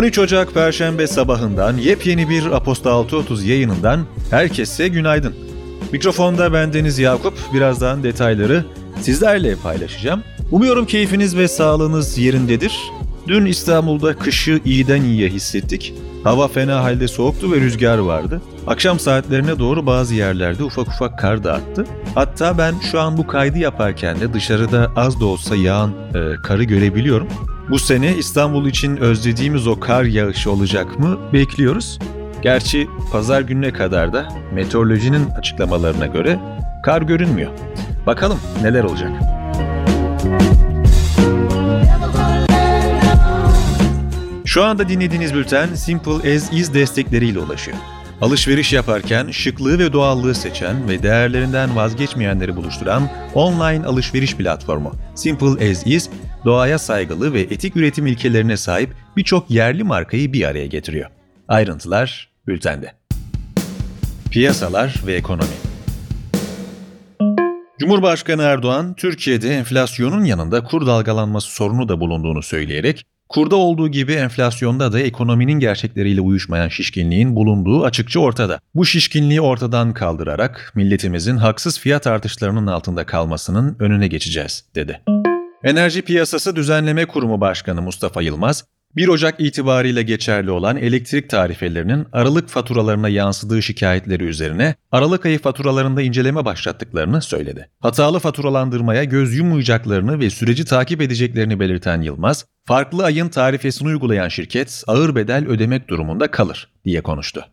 13 Ocak Perşembe sabahından yepyeni bir Aposta 630 yayınından herkese günaydın. Mikrofonda bendeniz Yakup. Birazdan detayları sizlerle paylaşacağım. Umuyorum keyfiniz ve sağlığınız yerindedir. Dün İstanbul'da kışı iyiden iyiye hissettik. Hava fena halde soğuktu ve rüzgar vardı. Akşam saatlerine doğru bazı yerlerde ufak ufak kar dağıttı. Hatta ben şu an bu kaydı yaparken de dışarıda az da olsa yağan e, karı görebiliyorum. Bu sene İstanbul için özlediğimiz o kar yağışı olacak mı bekliyoruz. Gerçi pazar gününe kadar da meteorolojinin açıklamalarına göre kar görünmüyor. Bakalım neler olacak. Şu anda dinlediğiniz bülten Simple As Is destekleriyle ulaşıyor. Alışveriş yaparken şıklığı ve doğallığı seçen ve değerlerinden vazgeçmeyenleri buluşturan online alışveriş platformu Simple As Is, doğaya saygılı ve etik üretim ilkelerine sahip birçok yerli markayı bir araya getiriyor. Ayrıntılar bültende. Piyasalar ve ekonomi Cumhurbaşkanı Erdoğan, Türkiye'de enflasyonun yanında kur dalgalanması sorunu da bulunduğunu söyleyerek, kurda olduğu gibi enflasyonda da ekonominin gerçekleriyle uyuşmayan şişkinliğin bulunduğu açıkça ortada. Bu şişkinliği ortadan kaldırarak milletimizin haksız fiyat artışlarının altında kalmasının önüne geçeceğiz, dedi. Enerji Piyasası Düzenleme Kurumu Başkanı Mustafa Yılmaz, 1 Ocak itibariyle geçerli olan elektrik tarifelerinin Aralık faturalarına yansıdığı şikayetleri üzerine Aralık ayı faturalarında inceleme başlattıklarını söyledi. Hatalı faturalandırmaya göz yummayacaklarını ve süreci takip edeceklerini belirten Yılmaz, farklı ayın tarifesini uygulayan şirket ağır bedel ödemek durumunda kalır diye konuştu.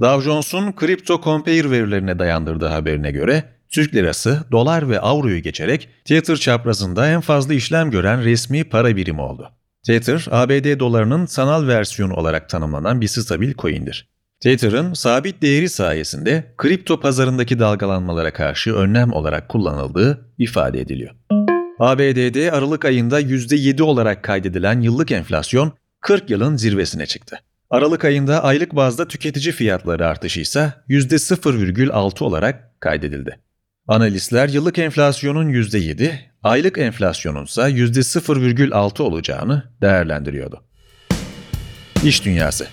Dow Jones'un kripto compare verilerine dayandırdığı haberine göre Türk lirası, dolar ve avroyu geçerek Tether çaprazında en fazla işlem gören resmi para birimi oldu. Tether, ABD dolarının sanal versiyonu olarak tanımlanan bir stabil coin'dir. Tether'ın sabit değeri sayesinde kripto pazarındaki dalgalanmalara karşı önlem olarak kullanıldığı ifade ediliyor. ABD'de Aralık ayında %7 olarak kaydedilen yıllık enflasyon 40 yılın zirvesine çıktı. Aralık ayında aylık bazda tüketici fiyatları artışı ise %0,6 olarak kaydedildi. Analistler yıllık enflasyonun %7, aylık enflasyonun ise %0,6 olacağını değerlendiriyordu. İş Dünyası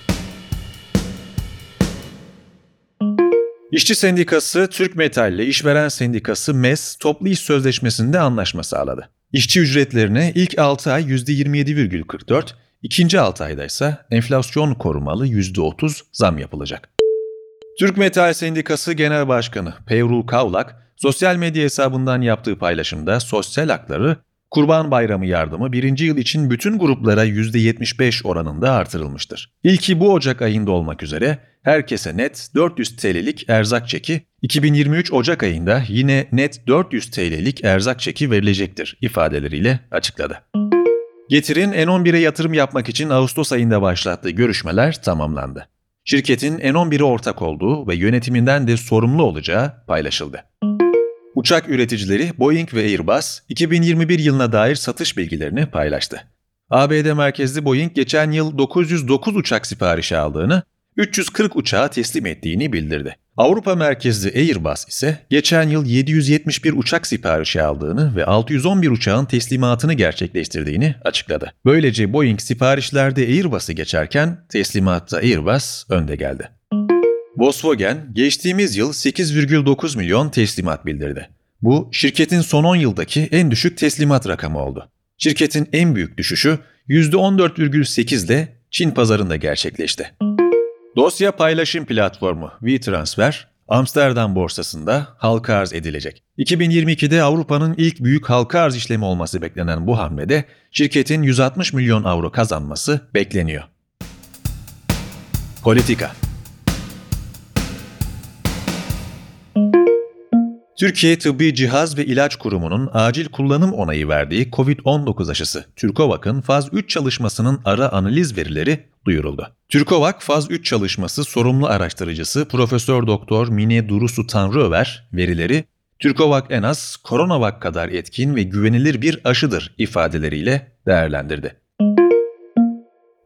İşçi Sendikası Türk Metal ile İşveren Sendikası MES toplu iş sözleşmesinde anlaşma sağladı. İşçi ücretlerine ilk 6 ay %27,44, ikinci 6 ayda ise enflasyon korumalı %30 zam yapılacak. Türk Metal Sendikası Genel Başkanı Pevrul Kavlak, sosyal medya hesabından yaptığı paylaşımda sosyal hakları Kurban Bayramı yardımı birinci yıl için bütün gruplara %75 oranında artırılmıştır. İlki bu Ocak ayında olmak üzere herkese net 400 TL'lik erzak çeki, 2023 Ocak ayında yine net 400 TL'lik erzak çeki verilecektir ifadeleriyle açıkladı. Getir'in N11'e yatırım yapmak için Ağustos ayında başlattığı görüşmeler tamamlandı. Şirketin N11'e ortak olduğu ve yönetiminden de sorumlu olacağı paylaşıldı. Uçak üreticileri Boeing ve Airbus 2021 yılına dair satış bilgilerini paylaştı. ABD merkezli Boeing geçen yıl 909 uçak siparişi aldığını, 340 uçağı teslim ettiğini bildirdi. Avrupa merkezli Airbus ise geçen yıl 771 uçak siparişi aldığını ve 611 uçağın teslimatını gerçekleştirdiğini açıkladı. Böylece Boeing siparişlerde Airbus'ı geçerken teslimatta Airbus önde geldi. Volkswagen geçtiğimiz yıl 8,9 milyon teslimat bildirdi. Bu şirketin son 10 yıldaki en düşük teslimat rakamı oldu. Şirketin en büyük düşüşü %14,8 ile Çin pazarında gerçekleşti. Dosya paylaşım platformu WeTransfer, Amsterdam borsasında halka arz edilecek. 2022'de Avrupa'nın ilk büyük halka arz işlemi olması beklenen bu hamlede şirketin 160 milyon avro kazanması bekleniyor. Politika Türkiye Tıbbi Cihaz ve İlaç Kurumu'nun acil kullanım onayı verdiği COVID-19 aşısı Türkovak'ın faz 3 çalışmasının ara analiz verileri duyuruldu. Türkovak faz 3 çalışması sorumlu araştırıcısı Profesör Doktor Mine Durusu Tanrıöver verileri Türkovak en az Coronavac kadar etkin ve güvenilir bir aşıdır ifadeleriyle değerlendirdi.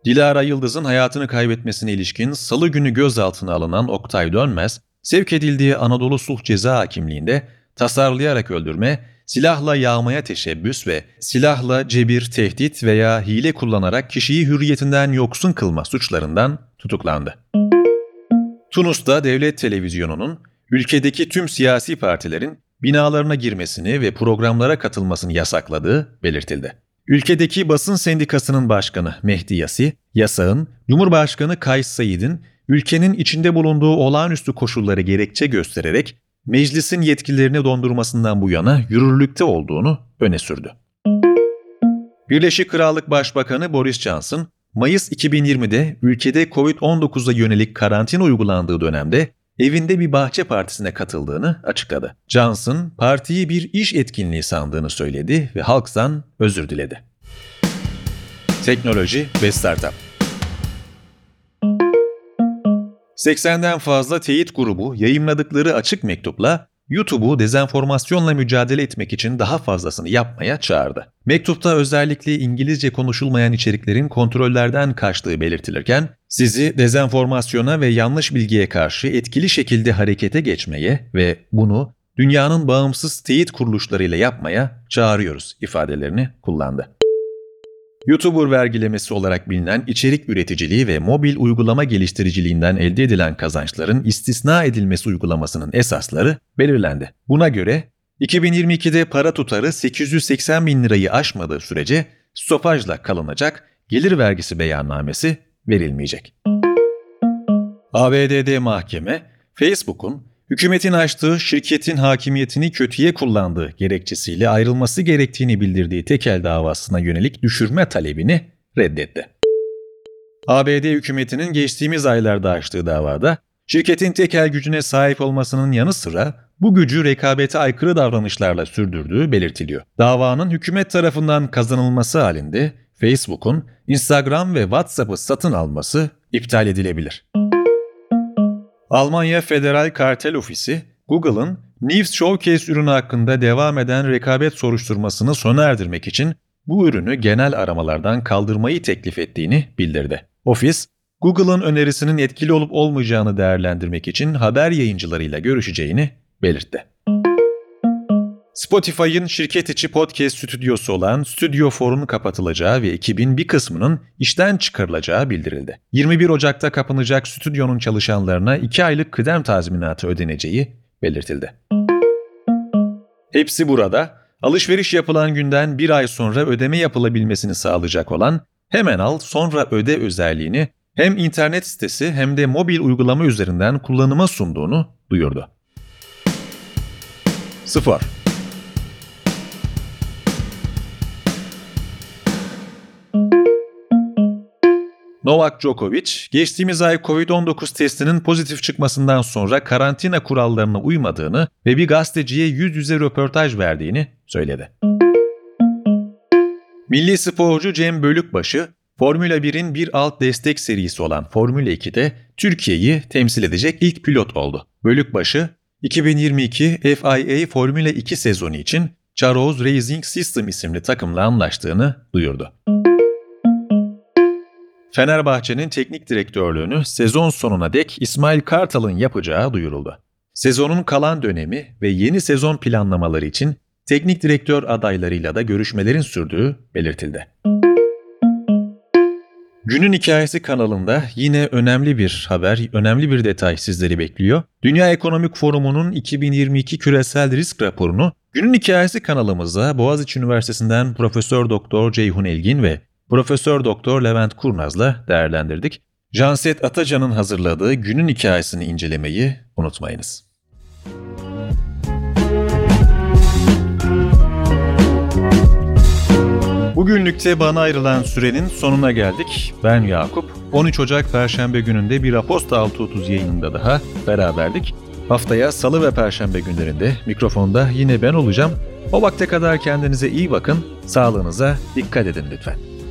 Dilara Yıldız'ın hayatını kaybetmesine ilişkin salı günü gözaltına alınan Oktay Dönmez, sevk edildiği Anadolu Sulh Ceza Hakimliği'nde tasarlayarak öldürme, silahla yağmaya teşebbüs ve silahla cebir, tehdit veya hile kullanarak kişiyi hürriyetinden yoksun kılma suçlarından tutuklandı. Tunus'ta devlet televizyonunun ülkedeki tüm siyasi partilerin binalarına girmesini ve programlara katılmasını yasakladığı belirtildi. Ülkedeki basın sendikasının başkanı Mehdi Yasi, yasağın Cumhurbaşkanı Kays Said'in ülkenin içinde bulunduğu olağanüstü koşulları gerekçe göstererek meclisin yetkilerini dondurmasından bu yana yürürlükte olduğunu öne sürdü. Birleşik Krallık Başbakanı Boris Johnson, Mayıs 2020'de ülkede Covid-19'a yönelik karantina uygulandığı dönemde evinde bir bahçe partisine katıldığını açıkladı. Johnson, partiyi bir iş etkinliği sandığını söyledi ve halktan özür diledi. Teknoloji ve Startup 80'den fazla teyit grubu yayımladıkları açık mektupla YouTube'u dezenformasyonla mücadele etmek için daha fazlasını yapmaya çağırdı. Mektupta özellikle İngilizce konuşulmayan içeriklerin kontrollerden kaçtığı belirtilirken, sizi dezenformasyona ve yanlış bilgiye karşı etkili şekilde harekete geçmeye ve bunu dünyanın bağımsız teyit kuruluşlarıyla yapmaya çağırıyoruz ifadelerini kullandı. YouTuber vergilemesi olarak bilinen içerik üreticiliği ve mobil uygulama geliştiriciliğinden elde edilen kazançların istisna edilmesi uygulamasının esasları belirlendi. Buna göre 2022'de para tutarı 880 bin lirayı aşmadığı sürece stopajla kalınacak gelir vergisi beyannamesi verilmeyecek. ABD'de mahkeme, Facebook'un hükümetin açtığı şirketin hakimiyetini kötüye kullandığı gerekçesiyle ayrılması gerektiğini bildirdiği tekel davasına yönelik düşürme talebini reddetti. ABD hükümetinin geçtiğimiz aylarda açtığı davada şirketin tekel gücüne sahip olmasının yanı sıra bu gücü rekabete aykırı davranışlarla sürdürdüğü belirtiliyor. Davanın hükümet tarafından kazanılması halinde Facebook'un Instagram ve WhatsApp'ı satın alması iptal edilebilir. Almanya Federal Kartel Ofisi, Google'ın News Showcase ürünü hakkında devam eden rekabet soruşturmasını sona erdirmek için bu ürünü genel aramalardan kaldırmayı teklif ettiğini bildirdi. Ofis, Google'ın önerisinin etkili olup olmayacağını değerlendirmek için haber yayıncılarıyla görüşeceğini belirtti. Spotify'ın şirket içi podcast stüdyosu olan Studio 4'un kapatılacağı ve ekibin bir kısmının işten çıkarılacağı bildirildi. 21 Ocak'ta kapanacak stüdyonun çalışanlarına 2 aylık kıdem tazminatı ödeneceği belirtildi. Hepsi burada. Alışveriş yapılan günden bir ay sonra ödeme yapılabilmesini sağlayacak olan hemen al sonra öde özelliğini hem internet sitesi hem de mobil uygulama üzerinden kullanıma sunduğunu duyurdu. 0. Novak Djokovic, geçtiğimiz ay Covid-19 testinin pozitif çıkmasından sonra karantina kurallarına uymadığını ve bir gazeteciye yüz yüze röportaj verdiğini söyledi. Milli sporcu Cem Bölükbaşı, Formula 1'in bir alt destek serisi olan Formula 2'de Türkiye'yi temsil edecek ilk pilot oldu. Bölükbaşı, 2022 FIA Formula 2 sezonu için Charles Racing System isimli takımla anlaştığını duyurdu. Fenerbahçe'nin teknik direktörlüğünü sezon sonuna dek İsmail Kartal'ın yapacağı duyuruldu. Sezonun kalan dönemi ve yeni sezon planlamaları için teknik direktör adaylarıyla da görüşmelerin sürdüğü belirtildi. Günün Hikayesi kanalında yine önemli bir haber, önemli bir detay sizleri bekliyor. Dünya Ekonomik Forumu'nun 2022 küresel risk raporunu Günün Hikayesi kanalımızda Boğaziçi Üniversitesi'nden Profesör Doktor Ceyhun Elgin ve Profesör Doktor Levent Kurnaz'la değerlendirdik. Janset Atacan'ın hazırladığı günün hikayesini incelemeyi unutmayınız. Bugünlükte bana ayrılan sürenin sonuna geldik. Ben Yakup. 13 Ocak Perşembe gününde bir Aposta 6.30 yayınında daha beraberdik. Haftaya salı ve perşembe günlerinde mikrofonda yine ben olacağım. O vakte kadar kendinize iyi bakın, sağlığınıza dikkat edin lütfen.